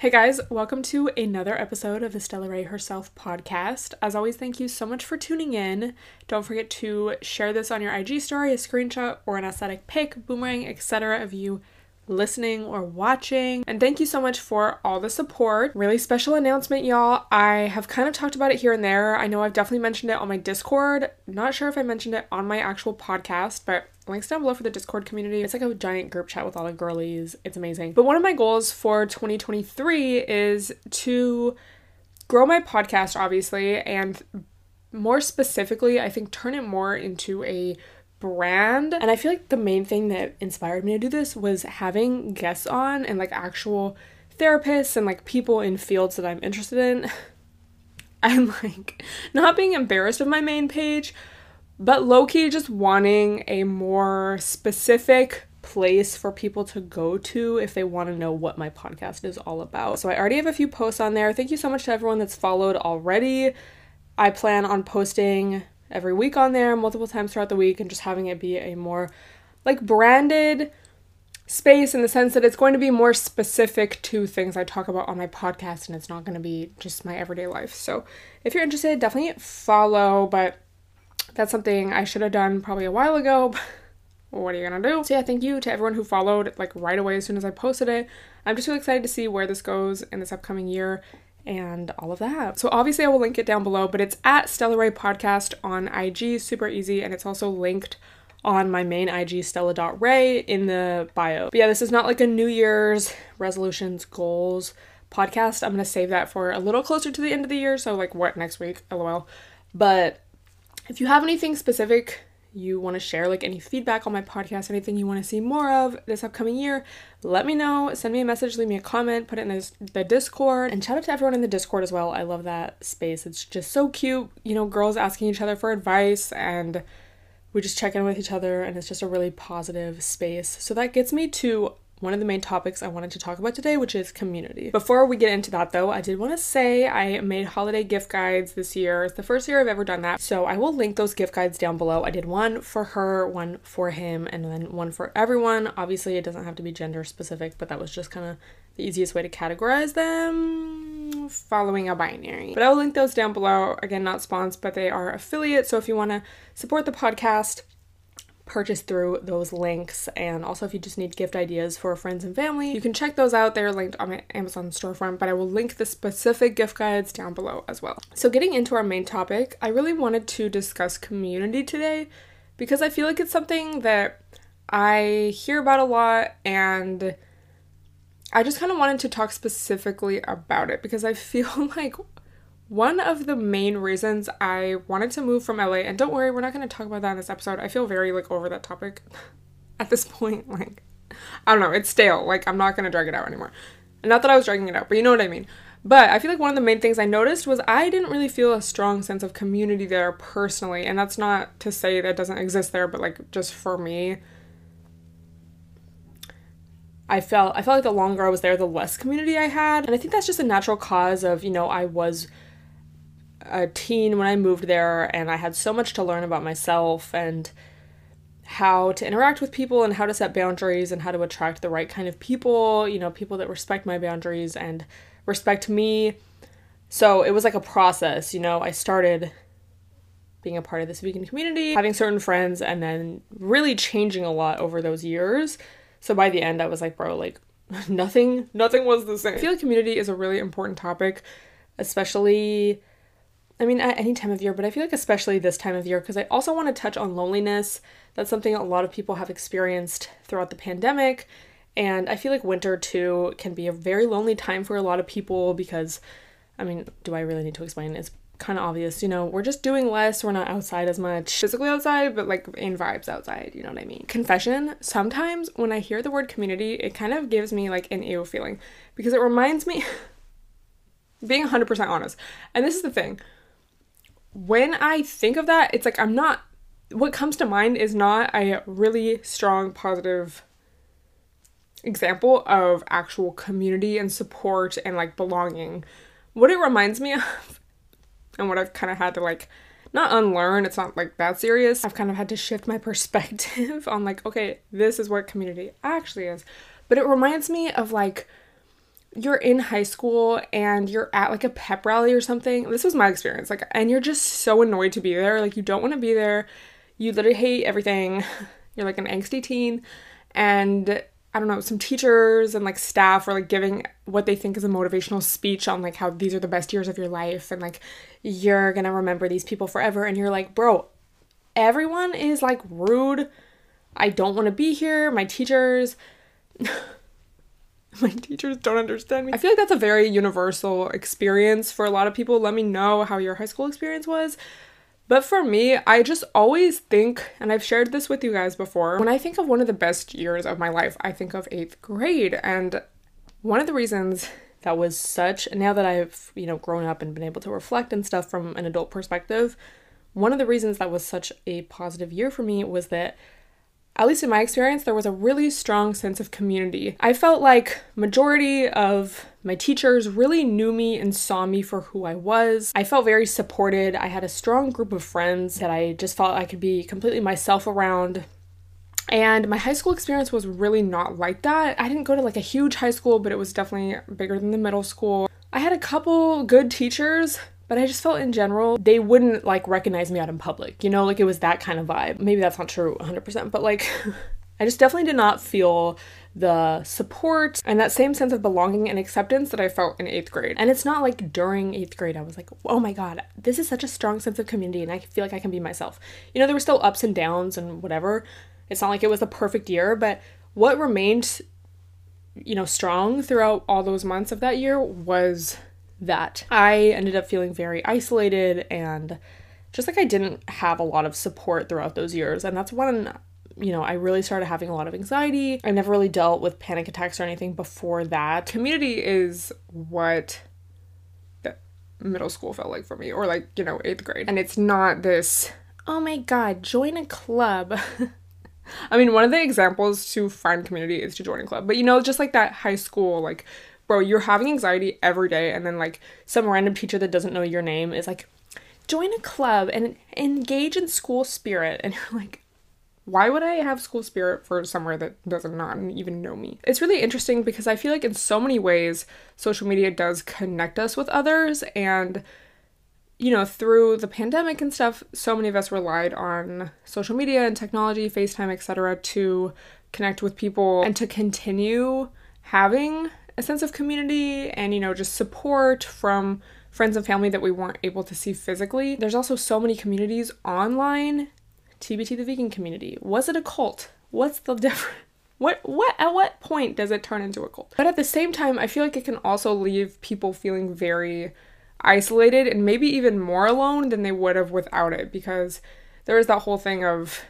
Hey guys, welcome to another episode of the Stella Rae Herself podcast. As always, thank you so much for tuning in. Don't forget to share this on your IG story, a screenshot, or an aesthetic pic, boomerang, etc. of you listening or watching. And thank you so much for all the support. Really special announcement, y'all. I have kind of talked about it here and there. I know I've definitely mentioned it on my Discord. Not sure if I mentioned it on my actual podcast, but links down below for the Discord community. It's like a giant group chat with all the girlies. It's amazing. But one of my goals for 2023 is to grow my podcast, obviously, and more specifically, I think turn it more into a brand. And I feel like the main thing that inspired me to do this was having guests on and like actual therapists and like people in fields that I'm interested in. I'm like not being embarrassed of my main page, but low key just wanting a more specific place for people to go to if they want to know what my podcast is all about. So I already have a few posts on there. Thank you so much to everyone that's followed already. I plan on posting every week on there, multiple times throughout the week, and just having it be a more like branded space in the sense that it's going to be more specific to things I talk about on my podcast and it's not going to be just my everyday life. So if you're interested, definitely follow, but that's something I should have done probably a while ago. what are you gonna do? So yeah, thank you to everyone who followed like right away as soon as I posted it. I'm just really excited to see where this goes in this upcoming year and all of that. So obviously I will link it down below, but it's at Stella Rae Podcast on IG, super easy, and it's also linked on my main IG, Stella.Rae, in the bio. But yeah, this is not like a New Year's resolutions, goals podcast. I'm gonna save that for a little closer to the end of the year, so like what next week, lol. But if you have anything specific you want to share, like any feedback on my podcast, anything you want to see more of this upcoming year, let me know. Send me a message, leave me a comment, put it in the, Discord, and shout out to everyone in the Discord as well. I love that space. It's just so cute. You know, girls asking each other for advice, and we just check in with each other, and it's just a really positive space. So that gets me to one of the main topics I wanted to talk about today, which is community. Before we get into that though, I did want to say I made holiday gift guides this year. It's the first year I've ever done that. So I will link those gift guides down below. I did one for her, one for him, and then one for everyone. Obviously, it doesn't have to be gender specific, but that was just kind of the easiest way to categorize them following a binary. But I will link those down below. Again, not sponsored, but they are affiliate. So if you want to support the podcast, purchase through those links. And also, if you just need gift ideas for friends and family, you can check those out. They're linked on my Amazon storefront, but I will link the specific gift guides down below as well. So, getting into our main topic, I really wanted to discuss community today because I feel like it's something that I hear about a lot and I just kind of wanted to talk specifically about it because I feel like one of the main reasons I wanted to move from LA, and don't worry, we're not going to talk about that in this episode. I feel very like over that topic at this point. Like, I don't know, it's stale. Like, I'm not going to drag it out anymore. Not that I was dragging it out, but you know what I mean. But I feel like one of the main things I noticed was I didn't really feel a strong sense of community there personally. And that's not to say that doesn't exist there, but like just for me, I felt I felt like the longer I was there, the less community I had. And I think that's just a natural cause of, you know, I was a teen when I moved there, and I had so much to learn about myself and how to interact with people and how to set boundaries and how to attract the right kind of people, you know, people that respect my boundaries and respect me. So it was like a process, you know, I started being a part of this vegan community, having certain friends, and then really changing a lot over those years. So by the end, I was like, bro, like nothing, nothing was the same. I feel like community is a really important topic, especially I mean, at any time of year, but I feel like especially this time of year because I also want to touch on loneliness. That's something a lot of people have experienced throughout the pandemic. And I feel like winter too can be a very lonely time for a lot of people because, I mean, do I really need to explain? It's kind of obvious, you know, we're just doing less, we're not outside as much, physically outside, but like in vibes outside, you know what I mean? Confession, sometimes when I hear the word community, it kind of gives me like an ew feeling because it reminds me being 100% honest. And this is the thing. When I think of that, it's like I'm not what comes to mind is not a really strong positive example of actual community and support and like belonging. What it reminds me of, and what I've kind of had to like not unlearn, it's not like that serious. I've kind of had to shift my perspective on like, okay, this is what community actually is. But it reminds me of like you're in high school and you're at like a pep rally or something. This was my experience. Like, and you're just so annoyed to be there. Like, you don't want to be there. You literally hate everything. You're like an angsty teen. And I don't know, some teachers and like staff are like giving what they think is a motivational speech on like how these are the best years of your life and like you're gonna remember these people forever. And you're like, bro, everyone is like rude. I don't want to be here. My teachers. my teachers don't understand me. I feel like that's a very universal experience for a lot of people. Let me know how your high school experience was. But for me, I just always think, and I've shared this with you guys before, when I think of one of the best years of my life, I think of eighth grade. And one of the reasons that was such, now that I've, you know, grown up and been able to reflect and stuff from an adult perspective, one of the reasons that was such a positive year for me was that at least in my experience, there was a really strong sense of community. I felt like majority of my teachers really knew me and saw me for who I was. I felt very supported. I had a strong group of friends that I just felt I could be completely myself around. And my high school experience was really not like that. I didn't go to like a huge high school, but it was definitely bigger than the middle school. I had a couple good teachers, but I just felt in general they wouldn't like recognize me out in public. You know, like it was that kind of vibe. Maybe that's not true 100%, but like I just definitely did not feel the support and that same sense of belonging and acceptance that I felt in eighth grade. And it's not like during eighth grade I was like, oh my god, this is such a strong sense of community and I feel like I can be myself. You know, there were still ups and downs and whatever. It's not like it was a perfect year, but what remained, you know, strong throughout all those months of that year was that I ended up feeling very isolated and just like I didn't have a lot of support throughout those years. And that's when, you know, I really started having a lot of anxiety. I never really dealt with panic attacks or anything before that. Community is what middle school felt like for me, or like, you know, eighth grade. And it's not this, oh my god, join a club. I mean, one of the examples to find community is to join a club. But you know, just like that high school, like bro, you're having anxiety every day, and then like some random teacher that doesn't know your name is like, join a club and engage in school spirit. And you're like, why would I have school spirit for somewhere that does not even know me? It's really interesting because I feel like in so many ways, social media does connect us with others. And, you know, through the pandemic and stuff, so many of us relied on social media and technology, FaceTime, etc., to connect with people and to continue having a sense of community and, you know, just support from friends and family that we weren't able to see physically. There's also so many communities online. TBT the vegan community. Was it a cult? What's the difference? What what at what point does it turn into a cult? But at the same time, I feel like it can also leave people feeling very isolated and maybe even more alone than they would have without it because there is that whole thing of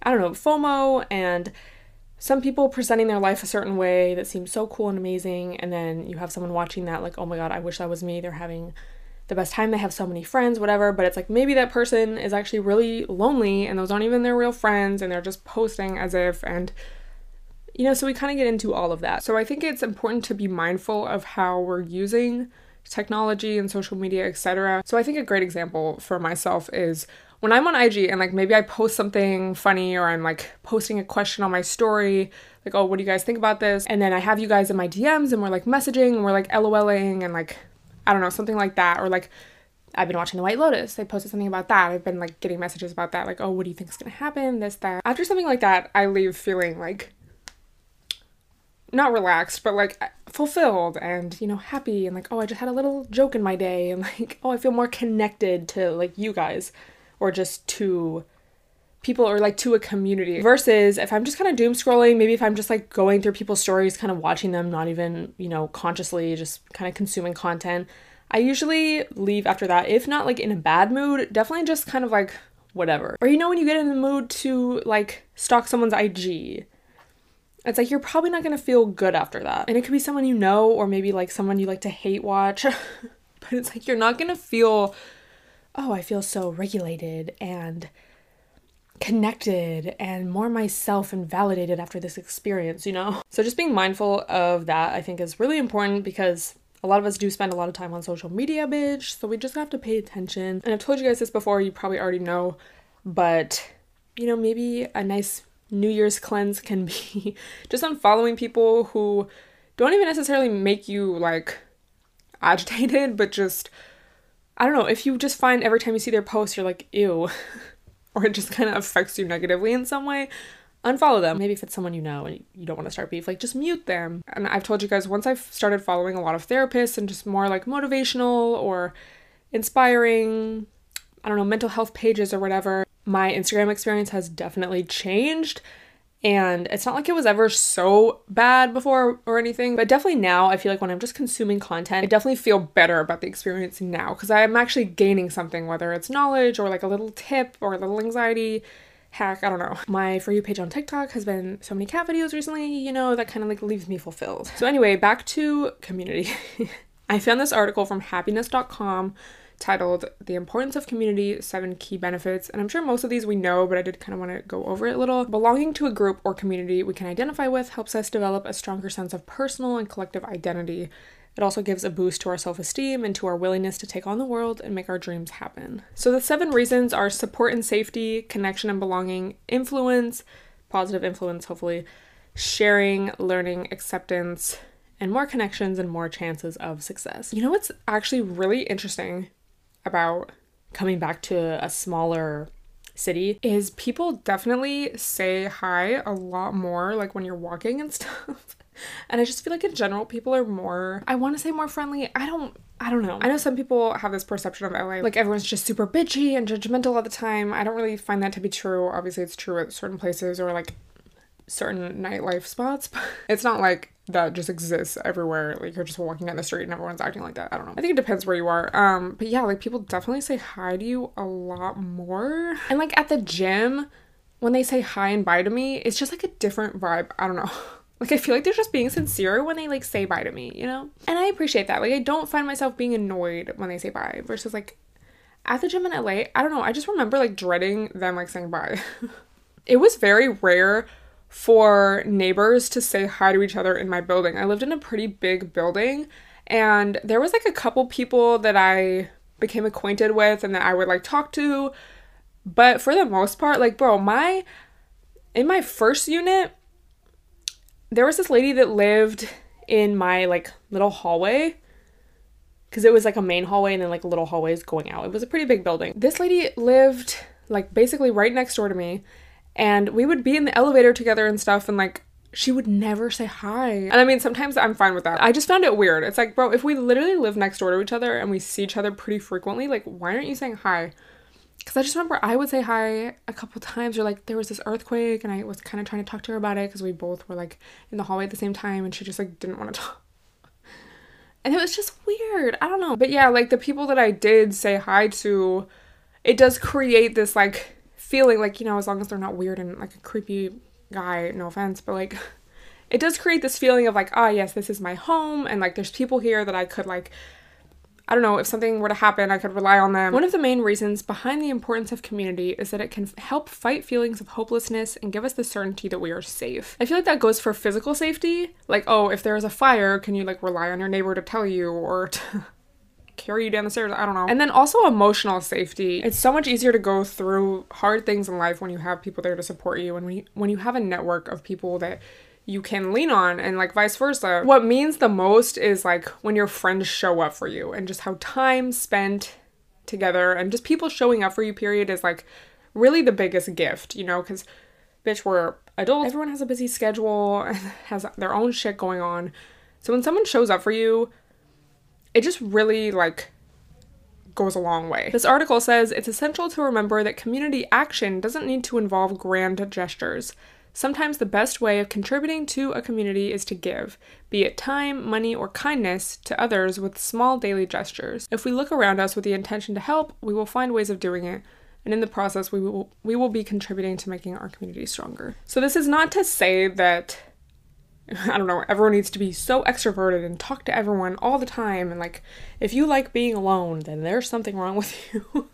I don't know, FOMO and some people presenting their life a certain way that seems so cool and amazing and then you have someone watching that like oh my god i wish that was me. They're having the best time. They have so many friends whatever. But it's like maybe that person is actually really lonely and those aren't even their real friends and they're just posting as if and you know so we kind of get into all of that. So i think it's important to be mindful of how we're using technology and social media etc so i think a great example for myself is when I'm on IG and like maybe I post something funny or I'm like posting a question on my story, like, oh, what do you guys think about this? And then I have you guys in my DMs and we're like messaging and we're like LOLing and like, I don't know, something like that. Or like, I've been watching The White Lotus. They posted something about that. I've been like getting messages about that, like, oh, what do you think is gonna happen? This, that. After something like that, I leave feeling like not relaxed, but like fulfilled and, you know, happy and like, oh, I just had a little joke in my day and like, oh, I feel more connected to like you guys or just to people or like to a community versus if i'm just kind of doom scrolling maybe if i'm just like going through people's stories kind of watching them not even you know consciously just kind of consuming content i usually leave after that if not like in a bad mood definitely just kind of like whatever or you know when you get in the mood to like stalk someone's ig it's like you're probably not to feel good after that. And it could be someone you know or maybe like someone you like to hate watch. but it's like you're not to feel oh, I feel so regulated and connected and more myself and validated after this experience, you know? So just being mindful of that I think is really important because a lot of us do spend a lot of time on social media, bitch. So we just have to pay attention. And I've told you guys this before, you probably already know, but you know, maybe a nice New Year's cleanse can be just unfollowing people who don't even necessarily make you like agitated, but just I don't know, if you just find every time you see their post you're like, ew, or it just kind of affects you negatively in some way, unfollow them. Maybe if it's someone you know and you don't want to start beef, like just mute them. And I've told you guys once I've started following a lot of therapists and just more like motivational or inspiring, I don't know, mental health pages or whatever, my Instagram experience has definitely changed. And it's not like it was ever so bad before or anything, but definitely now I feel like when I'm just consuming content, I definitely feel better about the experience now because I'm actually gaining something, whether it's knowledge or like a little tip or a little anxiety hack. I don't know. My For You page on TikTok has been so many cat videos recently, you know, that kind of like leaves me fulfilled. So, anyway, back to community. I found this article from happiness.com titled The Importance of Community Seven Key Benefits. And I'm sure most of these we know, but I did kind of want to go over it a little. Belonging to a group or community we can identify with helps us develop a stronger sense of personal and collective identity. It also gives a boost to our self esteem and to our willingness to take on the world and make our dreams happen. So, the seven reasons are support and safety, connection and belonging, influence, positive influence, hopefully, sharing, learning, acceptance, and more connections and more chances of success. You know what's actually really interesting about coming back to a smaller city is people definitely say hi a lot more like when you're walking and stuff. And I just feel like in general people are more I want to say more friendly. I don't I don't know. I know some people have this perception of LA like everyone's just super bitchy and judgmental all the time. I don't really find that to be true. Obviously it's true at certain places or like certain nightlife spots, but it's not like that just exists everywhere. Like you're just walking down the street and everyone's acting like that. I don't know. I think it depends where you are. Um, but yeah, like people definitely say hi to you a lot more. And like at the gym, when they say hi and bye to me, it's just like a different vibe. I don't know. Like I feel like they're just being sincere when they like say bye to me, you know? And I appreciate that. Like I don't find myself being annoyed when they say bye versus like at the gym in LA, I don't know, I just remember like dreading them like saying bye. it was very rare for neighbors to say hi to each other in my building. I lived in a pretty big building and there was like a couple people that I became acquainted with and that I would like talk to. But for the most part, like bro, my in my first unit there was this lady that lived in my like little hallway because it was like a main hallway and then like little hallways going out. It was a pretty big building. This lady lived like basically right next door to me and we would be in the elevator together and stuff and like she would never say hi. And I mean, sometimes I'm fine with that. I just found it weird. It's like, bro, if we literally live next door to each other and we see each other pretty frequently, like, why aren't you saying hi? Because I just remember I would say hi a couple times, or like there was this earthquake and I was kind of trying to talk to her about it because we both were like in the hallway at the same time and she just like didn't want to talk. And it was just weird. I don't know. But yeah, like the people that I did say hi to, it does create this like feeling like, you know, as long as they're not weird and like a creepy guy, no offense, but like it does create this feeling of like, ah, oh, yes, this is my home and like there's people here that I could like I don't know, if something were to happen, I could rely on them. One of the main reasons behind the importance of community is that it can help fight feelings of hopelessness and give us the certainty that we are safe. I feel like that goes for physical safety. Like, oh, if there is a fire, can you like rely on your neighbor to tell you or to carry you down the stairs. I don't know. And then also emotional safety. It's so much easier to go through hard things in life when you have people there to support you and when you, when you have a network of people that you can lean on and like vice versa. What means the most is like when your friends show up for you and just how time spent together and just people showing up for you period is like really the biggest gift, you know, cuz bitch we're adults. Everyone has a busy schedule and has their own shit going on. So when someone shows up for you, it just really like goes a long way. This article says it's essential to remember that community action doesn't need to involve grand gestures. Sometimes the best way of contributing to a community is to give, be it time, money, or kindness, to others with small daily gestures. If we look around us with the intention to help, we will find ways of doing it, and in the process, we will we will be contributing to making our community stronger. So this is not to say that I don't know, everyone needs to be so extroverted and talk to everyone all the time. And like, if you like being alone, then there's something wrong with you.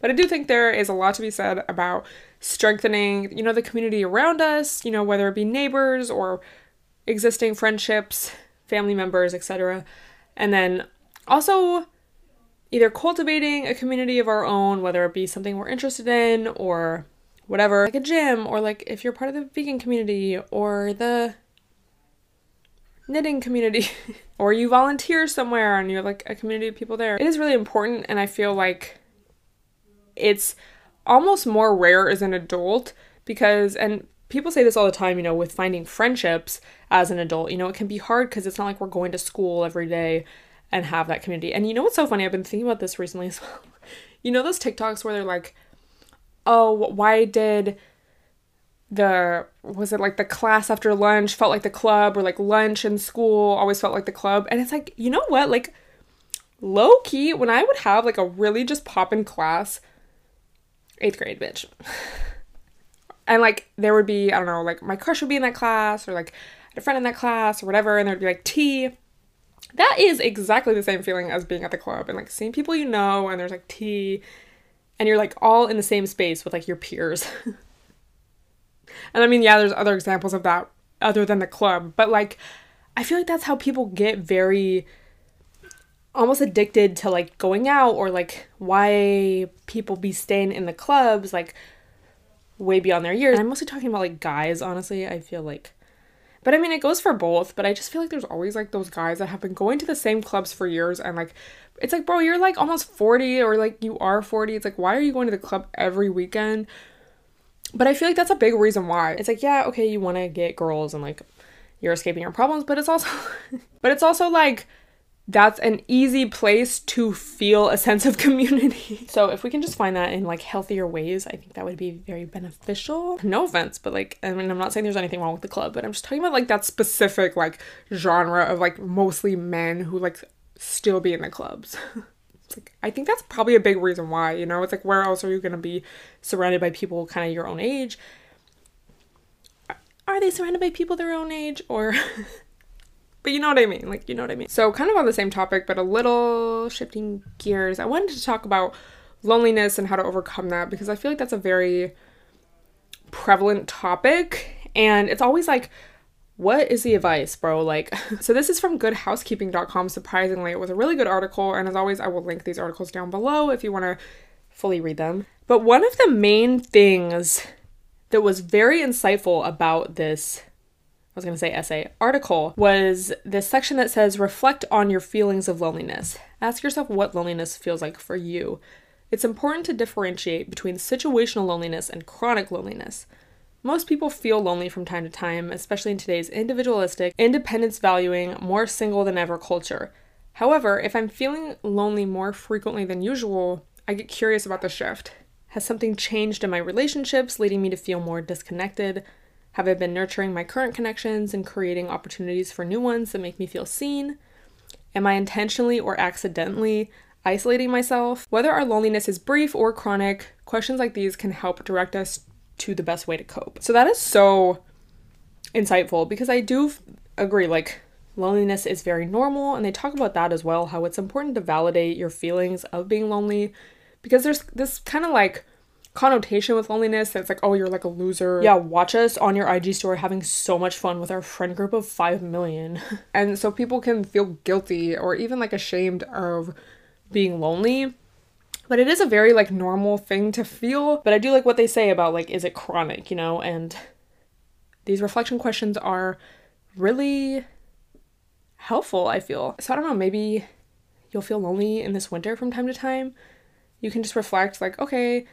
but I do think there is a lot to be said about strengthening, you know, the community around us, you know, whether it be neighbors or existing friendships, family members, etc. And then also either cultivating a community of our own, whether it be something we're interested in or whatever, like a gym, or like if you're part of the vegan community or the knitting community, or you volunteer somewhere and you have like a community of people there. It is really important, and I feel like it's almost more rare as an adult because, and people say this all the time, you know, with finding friendships as an adult, you know, it can be hard because it's not like we're going to school every day and have that community. And you know what's so funny? I've been thinking about this recently as well. You know those TikToks where they're like, oh, why did the was it like the class after lunch felt like the club or like lunch in school always felt like the club? And it's like you know what? Like low key when i would have like a really just pop in class eighth grade bitch. And like there would be i don't know like my crush would be in that class or like a friend in that class or whatever and there'd be like tea. That is exactly the same feeling as being at the club and like seeing people you know and there's like tea and you're like all in the same space with like your peers And I mean, yeah, there's other examples of that other than the club, but like I feel like that's how people get very almost addicted to like going out or like why people be staying in the clubs like way beyond their years. I'm mostly talking about like guys, honestly. I feel like but I mean, it goes for both, but I just feel like there's always like those guys that have been going to the same clubs for years and like it's like, bro, you're like almost 40 or like you are 40. It's like, why are you going to the club every weekend? But I feel like that's a big reason why. It's like, yeah, okay, you want to get girls and like you're escaping your problems, but it's also but it's also like that's an easy place to feel a sense of community. So if we can just find that in like healthier ways, I think that would be very beneficial. No offense, but like I mean I'm not saying there's anything wrong with the club, but I'm just talking about like that specific like genre of like mostly men who like still be in the clubs. Like I think that's probably a big reason why, you know, it's like where else are you to be surrounded by people kind of your own age? Are they surrounded by people their own age or But you know what I mean? Like you know what I mean. So kind of on the same topic but a little shifting gears. I wanted to talk about loneliness and how to overcome that because I feel like that's a very prevalent topic and it's always like what is the advice, bro? Like, so this is from goodhousekeeping.com. Surprisingly, it was a really good article. And as always, I will link these articles down below if you want to fully read them. But one of the main things that was very insightful about this, I was going to say essay, article, was this section that says reflect on your feelings of loneliness. Ask yourself what loneliness feels like for you. It's important to differentiate between situational loneliness and chronic loneliness. Most people feel lonely from time to time, especially in today's individualistic, independence valuing, more single than ever culture. However, if I'm feeling lonely more frequently than usual, I get curious about the shift. Has something changed in my relationships, leading me to feel more disconnected? Have I been nurturing my current connections and creating opportunities for new ones that make me feel seen? Am I intentionally or accidentally isolating myself? Whether our loneliness is brief or chronic, questions like these can help direct us to the best way to cope. So that is so insightful because I do agree like loneliness is very normal and they talk about that as well how it's important to validate your feelings of being lonely because there's this kind of like connotation with loneliness that's like oh you're like a loser. Yeah. Watch us on your ig story having so much fun with our friend group of 5 million. And so people can feel guilty or even like ashamed of being lonely but it is a very like normal thing to feel. But I do like what they say about like, is it chronic, you know? And these reflection questions are really helpful, I feel. So I don't know, maybe you'll feel lonely in this winter from time to time. You can just reflect, like, okay,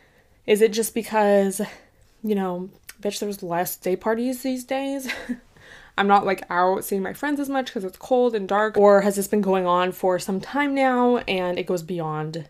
is it just because, you know, bitch, there's less day parties these days? I'm not like out seeing my friends as much because it's cold and dark? Or has this been going on for some time now and it goes beyond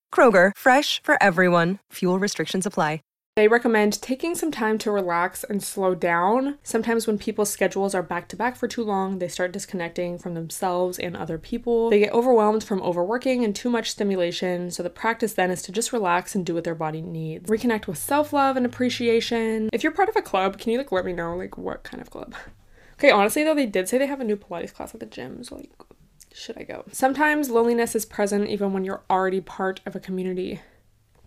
Kroger, fresh for everyone. Fuel restrictions apply. They recommend taking some time to relax and slow down. Sometimes, when people's schedules are back to back for too long, they start disconnecting from themselves and other people. They get overwhelmed from overworking and too much stimulation, so the practice then is to just relax and do what their body needs. Reconnect with self love and appreciation. If you're part of a club, can you like let me know like what kind of club? Okay, honestly though, they did say they have a new Pilates class at the gym, so like, should I go? Sometimes loneliness is present even when you're already part of a community.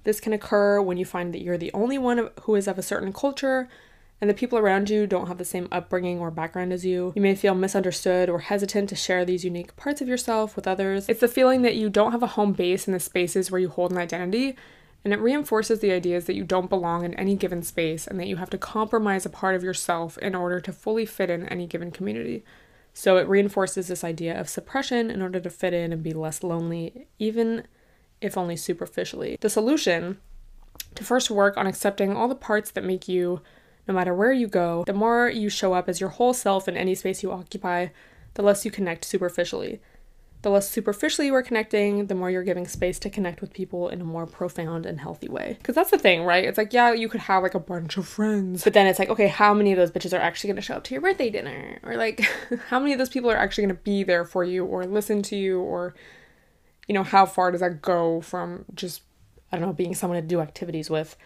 This can occur when you find that you're the only one who is of a certain culture and the people around you don't have the same upbringing or background as you. You may feel misunderstood or hesitant to share these unique parts of yourself with others. It's the feeling that you don't have a home base in the spaces where you hold an identity, and it reinforces the ideas that you don't belong in any given space and that you have to compromise a part of yourself in order to fully fit in any given community. So it reinforces this idea of suppression in order to fit in and be less lonely, even if only superficially. The solution to first work on accepting all the parts that make you, no matter where you go, the more you show up as your whole self in any space you occupy, the less you connect superficially. The less superficially you are connecting, the more you're giving space to connect with people in a more profound and healthy way. Because that's the thing, right? It's like, yeah, you could have like a bunch of friends, but then it's like, okay, how many of those bitches are actually gonna show up to your birthday dinner? Or like, how many of those people are actually gonna be there for you or listen to you or you know, how far does that go from just, I don't know, being someone to do activities with?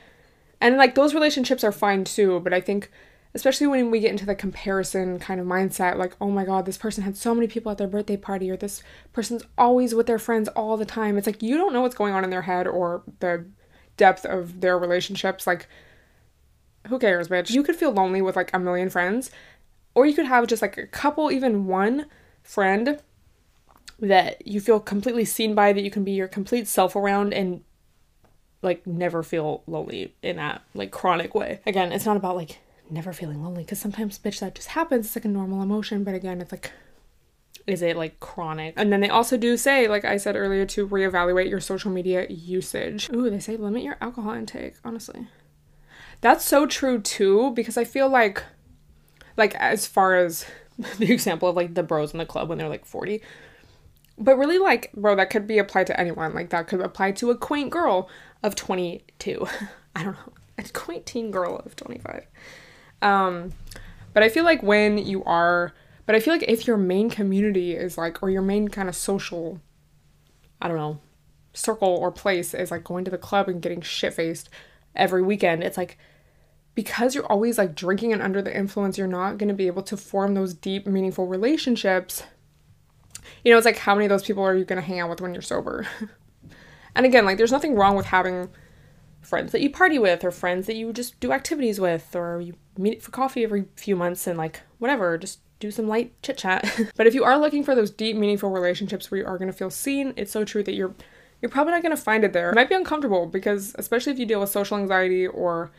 And like those relationships are fine too, but I think, especially when we get into the comparison kind of mindset, like, oh my God, this person had so many people at their birthday party, or this person's always with their friends all the time. It's like you don't know what's going on in their head or the depth of their relationships. Like, who cares, bitch? You could feel lonely with like a million friends, or you could have just like a couple, even one friend that you feel completely seen by, that you can be your complete self around and like never feel lonely in that like chronic way. Again, it's not about like never feeling lonely because sometimes bitch that just happens. It's like a normal emotion, but again, it's like is it like chronic? And then they also do say, like I said earlier, to reevaluate your social media usage. Ooh, they say limit your alcohol intake, honestly. That's so true too, because I feel like like as far as the example of like the bros in the club when they're like 40 but really, like, bro, that could be applied to anyone. Like, that could apply to a quaint girl of 22. I don't know. A quaint teen girl of 25. Um, but I feel like when you are, but I feel like if your main community is like, or your main kind of social, I don't know, circle or place is like going to the club and getting shit faced every weekend, it's like, because you're always like drinking and under the influence, you're not going to be able to form those deep, meaningful relationships you know, it's like how many of those people are you going to hang out with when you're sober? and again, like there's nothing wrong with having friends that you party with or friends that you just do activities with or you meet for coffee every few months and like whatever, just do some light chit chat. but if you are looking for those deep meaningful relationships where you are to feel seen, it's so true that you're you're probably not to find it there. It might be uncomfortable because especially if you deal with social anxiety or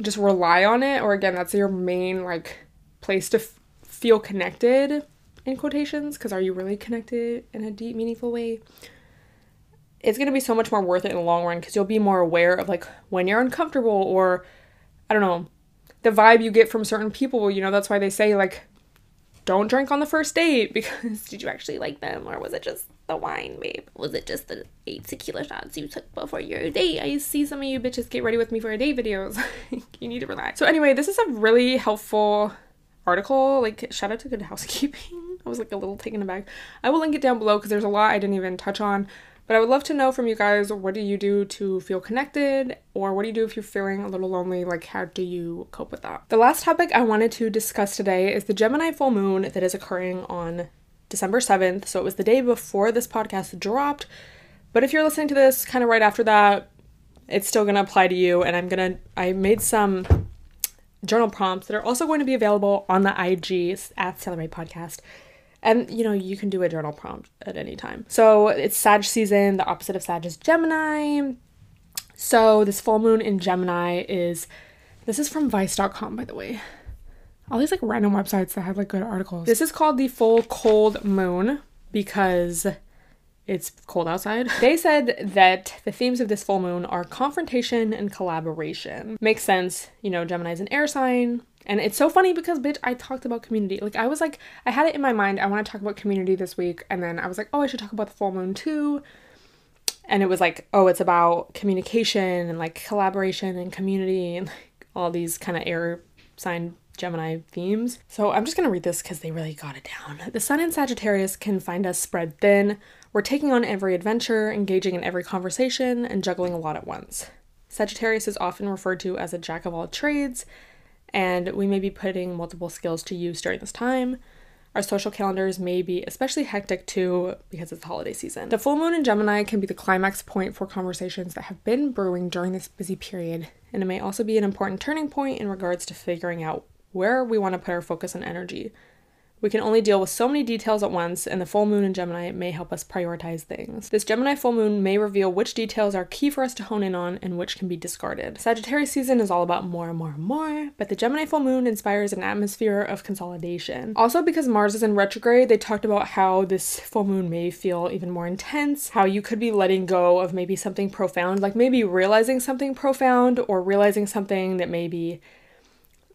just rely on it or again that's your main like place to f- feel connected in quotations because are you really connected in a deep meaningful way it's to be so much more worth it in the long run because you'll be more aware of like when you're uncomfortable or i don't know the vibe you get from certain people you know that's why they say like don't drink on the first date because did you actually like them or was it just the wine babe? Was it just the eight tequila shots you took before your date? I see some of you bitches get ready with me for a date videos. You need to relax. So anyway this is a really helpful article. Like shout out to good housekeeping. I was like a little taken aback. I will link it down below because there's a lot I didn't even touch on. But I would love to know from you guys what do you do to feel connected or what do you do if you're feeling a little lonely? Like, how do you cope with that? The last topic I wanted to discuss today is the Gemini full moon that is occurring on December 7th. So it was the day before this podcast dropped. But if you're listening to this kind of right after that, it's still going to apply to you. And I'm going to, I made some journal prompts that are also going to be available on the IG at Stella Rae Podcast. And you know, you can do a journal prompt at any time. So it's Sag season, the opposite of Sag is Gemini. So, this full moon in Gemini is this is from vice.com by the way. All these like random websites that have like good articles. This is called the full cold moon because it's cold outside. They said that the themes of this full moon are confrontation and collaboration. Makes sense, you know, Gemini's an air sign. And it's so funny because, bitch, I talked about community. Like, I was like, I had it in my mind, I want to talk about community this week. And then I was like, oh, I should talk about the full moon too. And it was like, oh, it's about communication and like collaboration and community and like all these kind of air sign Gemini themes. So I'm just to read this because they really got it down. The sun in Sagittarius can find us spread thin. We're taking on every adventure, engaging in every conversation, and juggling a lot at once. Sagittarius is often referred to as a jack of all trades, and we may be putting multiple skills to use during this time. Our social calendars may be especially hectic too because it's the holiday season. The full moon in Gemini can be the climax point for conversations that have been brewing during this busy period, and it may also be an important turning point in regards to figuring out where we want to put our focus and energy. We can only deal with so many details at once, and the full moon in Gemini may help us prioritize things. This Gemini full moon may reveal which details are key for us to hone in on and which can be discarded. Sagittarius season is all about more and more and more, but the Gemini full moon inspires an atmosphere of consolidation. Also, because Mars is in retrograde, they talked about how this full moon may feel even more intense, how you could be letting go of maybe something profound, like maybe realizing something profound or realizing something that maybe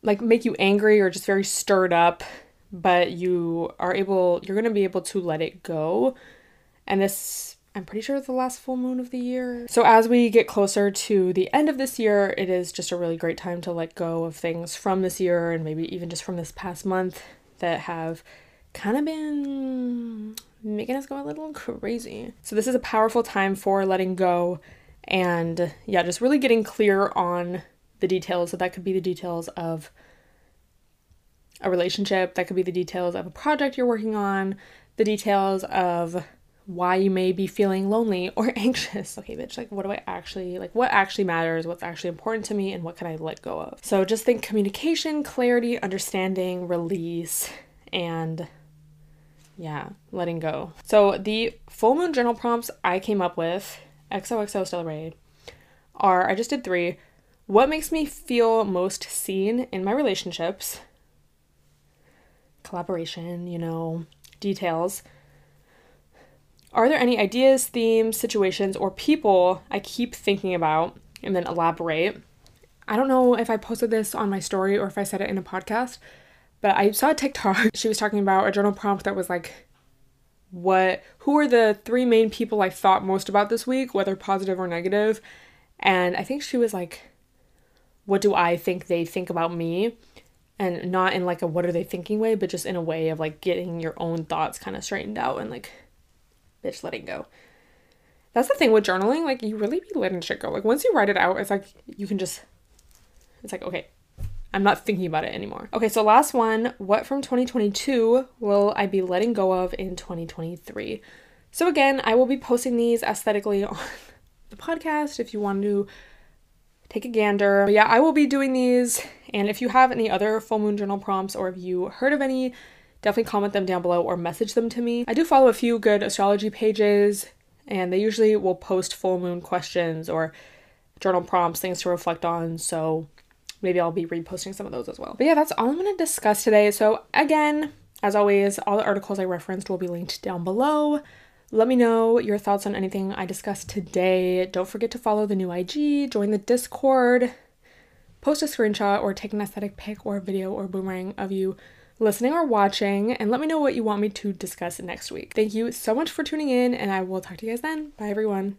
like make you angry or just very stirred up, but you are able you're going to be able to let it go. And this I'm pretty sure it's the last full moon of the year. So as we get closer to the end of this year, it is just a really great time to let go of things from this year and maybe even just from this past month that have kind of been making us go a little crazy. So this is a powerful time for letting go and yeah, just really getting clear on the details. So that could be the details of a relationship, that could be the details of a project you're working on, the details of why you may be feeling lonely or anxious. Okay, bitch, like what do I actually like what actually matters, what's actually important to me and what can I let go of. So just think communication, clarity, understanding, release and yeah, letting go. So the full moon journal prompts I came up with, XOXO Rae, are I just did 3 what makes me feel most seen in my relationships? Collaboration, you know, details. Are there any ideas, themes, situations, or people I keep thinking about and then elaborate? I don't know if I posted this on my story or if I said it in a podcast, but I saw a TikTok. She was talking about a journal prompt that was like, what who are the three main people I thought most about this week, whether positive or negative? And I think she was like what do I think they think about me? And not in like a what are they thinking way, but just in a way of like getting your own thoughts kind of straightened out and like, bitch, letting go. That's the thing with journaling, like you really be letting shit go. Like once you write it out, it's like you can just, it's like, okay, I'm not thinking about it anymore. Okay, so last one what from 2022 will I be letting go of in 2023? So again, I will be posting these aesthetically on the podcast if you want to take a gander. But yeah, I will be doing these. And if you have any other full moon journal prompts or if you heard of any, definitely comment them down below or message them to me. I do follow a few good astrology pages, and they usually will post full moon questions or journal prompts, things to reflect on. So maybe I'll be reposting some of those as well. But yeah, that's all I'm going to discuss today. So again, as always, all the articles I referenced will be linked down below. Let me know your thoughts on anything I discussed today. Don't forget to follow the new IG, join the Discord, post a screenshot or take an aesthetic pic or video or boomerang of you listening or watching, and let me know what you want me to discuss next week. Thank you so much for tuning in, and I will talk to you guys then. Bye, everyone.